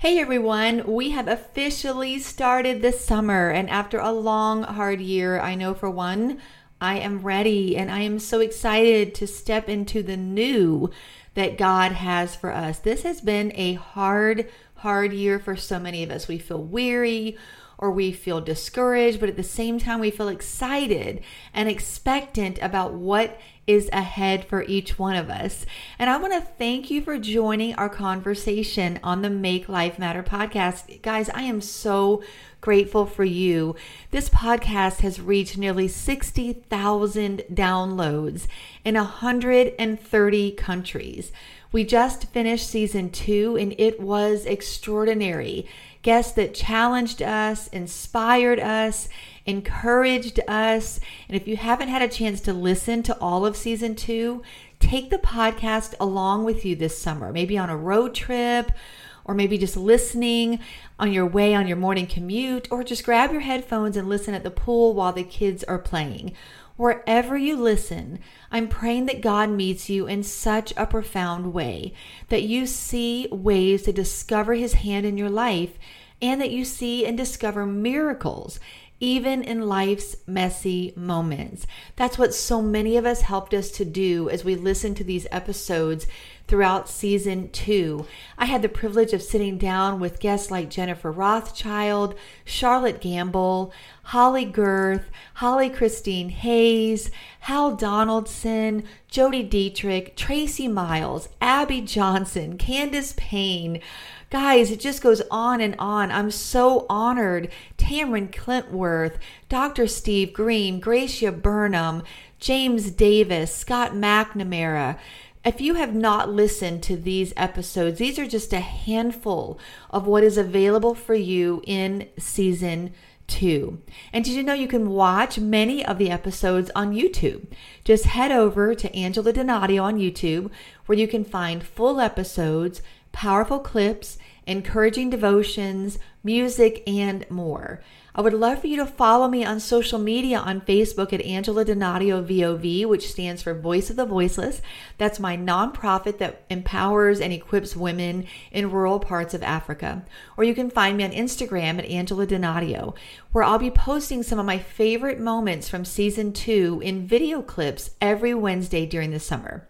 Hey everyone, we have officially started the summer, and after a long, hard year, I know for one, I am ready and I am so excited to step into the new that God has for us. This has been a hard, hard year for so many of us. We feel weary or we feel discouraged, but at the same time, we feel excited and expectant about what is ahead for each one of us. And I want to thank you for joining our conversation on the Make Life Matter podcast. Guys, I am so grateful for you. This podcast has reached nearly 60,000 downloads in 130 countries. We just finished season two and it was extraordinary. Guests that challenged us, inspired us, encouraged us. And if you haven't had a chance to listen to all of season two, take the podcast along with you this summer, maybe on a road trip or maybe just listening on your way on your morning commute, or just grab your headphones and listen at the pool while the kids are playing. Wherever you listen, I'm praying that God meets you in such a profound way, that you see ways to discover His hand in your life, and that you see and discover miracles even in life's messy moments. That's what so many of us helped us to do as we listened to these episodes throughout season two. I had the privilege of sitting down with guests like Jennifer Rothschild, Charlotte Gamble, Holly Gerth, Holly Christine Hayes, Hal Donaldson, Jody Dietrich, Tracy Miles, Abby Johnson, Candace Payne. Guys, it just goes on and on. I'm so honored. Tamron Clintworth, Dr. Steve Green, Gracia Burnham, James Davis, Scott McNamara. If you have not listened to these episodes, these are just a handful of what is available for you in season two. And did you know you can watch many of the episodes on YouTube? Just head over to Angela Donadio on YouTube, where you can find full episodes powerful clips, encouraging devotions, music, and more. I would love for you to follow me on social media on Facebook at Angela Donadio VOV, which stands for Voice of the Voiceless. That's my nonprofit that empowers and equips women in rural parts of Africa. Or you can find me on Instagram at Angela Donadio, where I'll be posting some of my favorite moments from season two in video clips every Wednesday during the summer.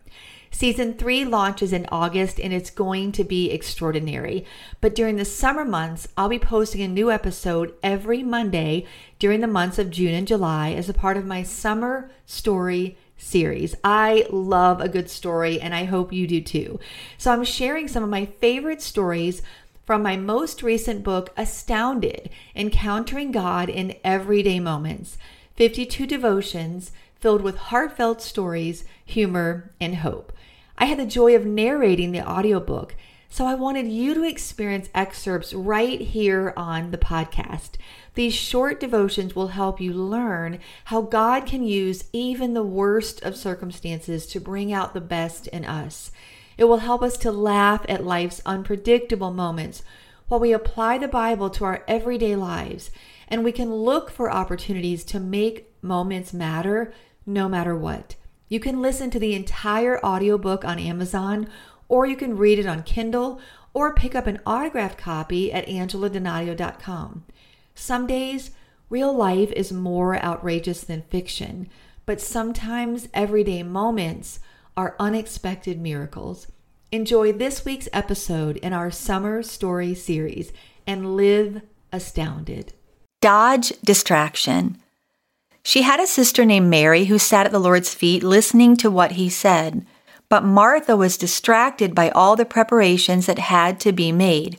Season three launches in August and it's going to be extraordinary. But during the summer months, I'll be posting a new episode every Monday during the months of June and July as a part of my summer story series. I love a good story and I hope you do too. So I'm sharing some of my favorite stories from my most recent book, Astounded Encountering God in Everyday Moments 52 devotions filled with heartfelt stories, humor, and hope. I had the joy of narrating the audiobook, so I wanted you to experience excerpts right here on the podcast. These short devotions will help you learn how God can use even the worst of circumstances to bring out the best in us. It will help us to laugh at life's unpredictable moments while we apply the Bible to our everyday lives, and we can look for opportunities to make moments matter no matter what. You can listen to the entire audiobook on Amazon, or you can read it on Kindle, or pick up an autographed copy at angeladonadio.com. Some days, real life is more outrageous than fiction, but sometimes everyday moments are unexpected miracles. Enjoy this week's episode in our Summer Story series and live astounded. Dodge distraction. She had a sister named Mary who sat at the Lord's feet listening to what he said. But Martha was distracted by all the preparations that had to be made.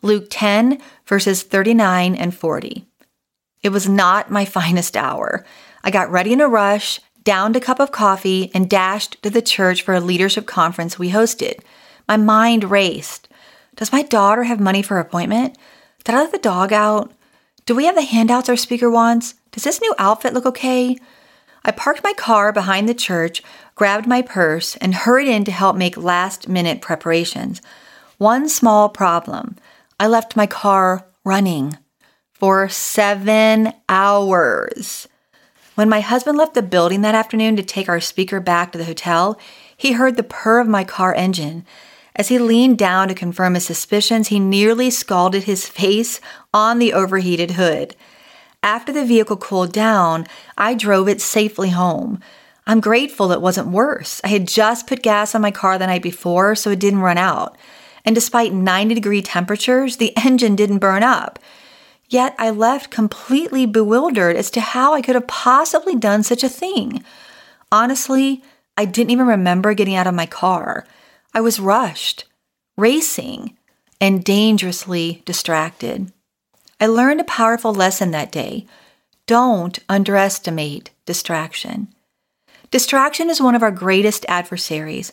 Luke 10, verses 39 and 40. It was not my finest hour. I got ready in a rush, downed a cup of coffee, and dashed to the church for a leadership conference we hosted. My mind raced. Does my daughter have money for her appointment? Did I let the dog out? Do we have the handouts our speaker wants? Does this new outfit look okay? I parked my car behind the church, grabbed my purse, and hurried in to help make last minute preparations. One small problem I left my car running for seven hours. When my husband left the building that afternoon to take our speaker back to the hotel, he heard the purr of my car engine. As he leaned down to confirm his suspicions, he nearly scalded his face on the overheated hood. After the vehicle cooled down, I drove it safely home. I'm grateful it wasn't worse. I had just put gas on my car the night before, so it didn't run out. And despite 90 degree temperatures, the engine didn't burn up. Yet I left completely bewildered as to how I could have possibly done such a thing. Honestly, I didn't even remember getting out of my car. I was rushed, racing, and dangerously distracted. I learned a powerful lesson that day. Don't underestimate distraction. Distraction is one of our greatest adversaries.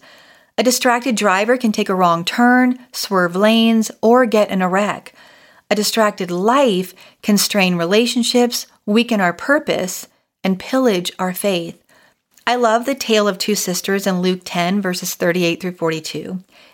A distracted driver can take a wrong turn, swerve lanes, or get in a wreck. A distracted life can strain relationships, weaken our purpose, and pillage our faith. I love the tale of two sisters in Luke 10, verses 38 through 42.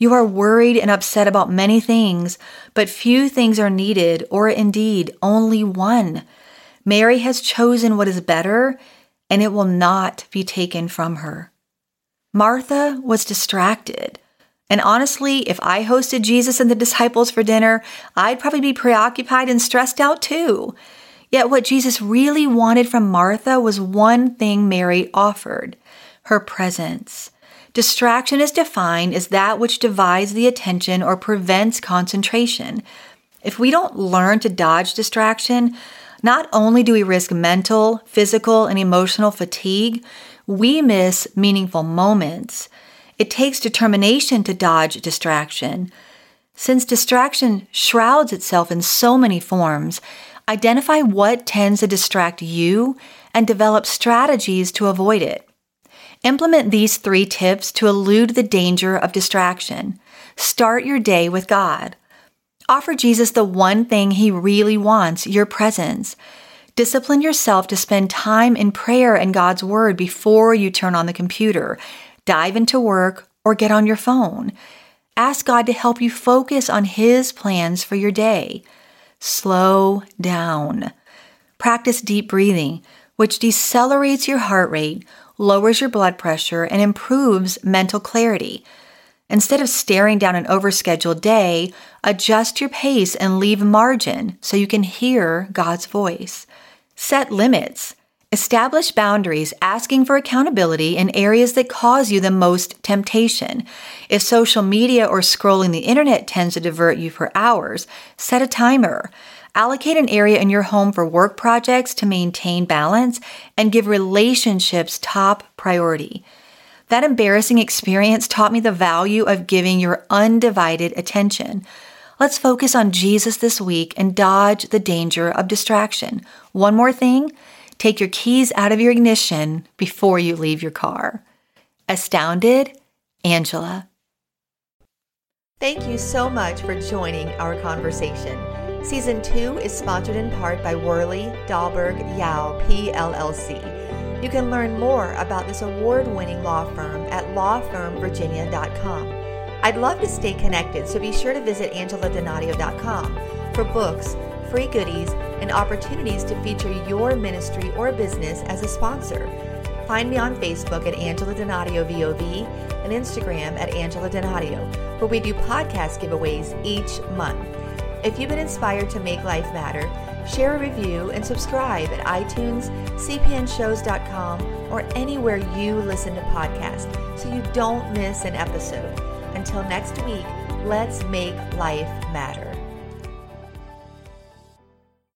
you are worried and upset about many things, but few things are needed, or indeed only one. Mary has chosen what is better, and it will not be taken from her. Martha was distracted. And honestly, if I hosted Jesus and the disciples for dinner, I'd probably be preoccupied and stressed out too. Yet what Jesus really wanted from Martha was one thing Mary offered her presence. Distraction is defined as that which divides the attention or prevents concentration. If we don't learn to dodge distraction, not only do we risk mental, physical, and emotional fatigue, we miss meaningful moments. It takes determination to dodge distraction. Since distraction shrouds itself in so many forms, identify what tends to distract you and develop strategies to avoid it. Implement these three tips to elude the danger of distraction. Start your day with God. Offer Jesus the one thing he really wants your presence. Discipline yourself to spend time in prayer and God's Word before you turn on the computer dive into work, or get on your phone. Ask God to help you focus on His plans for your day. Slow down. Practice deep breathing, which decelerates your heart rate, lowers your blood pressure, and improves mental clarity. Instead of staring down an overscheduled day, adjust your pace and leave margin so you can hear God's voice. Set limits. Establish boundaries, asking for accountability in areas that cause you the most temptation. If social media or scrolling the internet tends to divert you for hours, set a timer. Allocate an area in your home for work projects to maintain balance and give relationships top priority. That embarrassing experience taught me the value of giving your undivided attention. Let's focus on Jesus this week and dodge the danger of distraction. One more thing Take your keys out of your ignition before you leave your car. Astounded, Angela. Thank you so much for joining our conversation. Season 2 is sponsored in part by Worley Dahlberg Yao PLLC. You can learn more about this award winning law firm at lawfirmvirginia.com. I'd love to stay connected, so be sure to visit angeladonadio.com for books, free goodies, and opportunities to feature your ministry or business as a sponsor. Find me on Facebook at Angela Donadio VOV and Instagram at Angela Donadio, where we do podcast giveaways each month. If you've been inspired to make life matter, share a review and subscribe at iTunes, cpnshows.com, or anywhere you listen to podcasts so you don't miss an episode. Until next week, let's make life matter.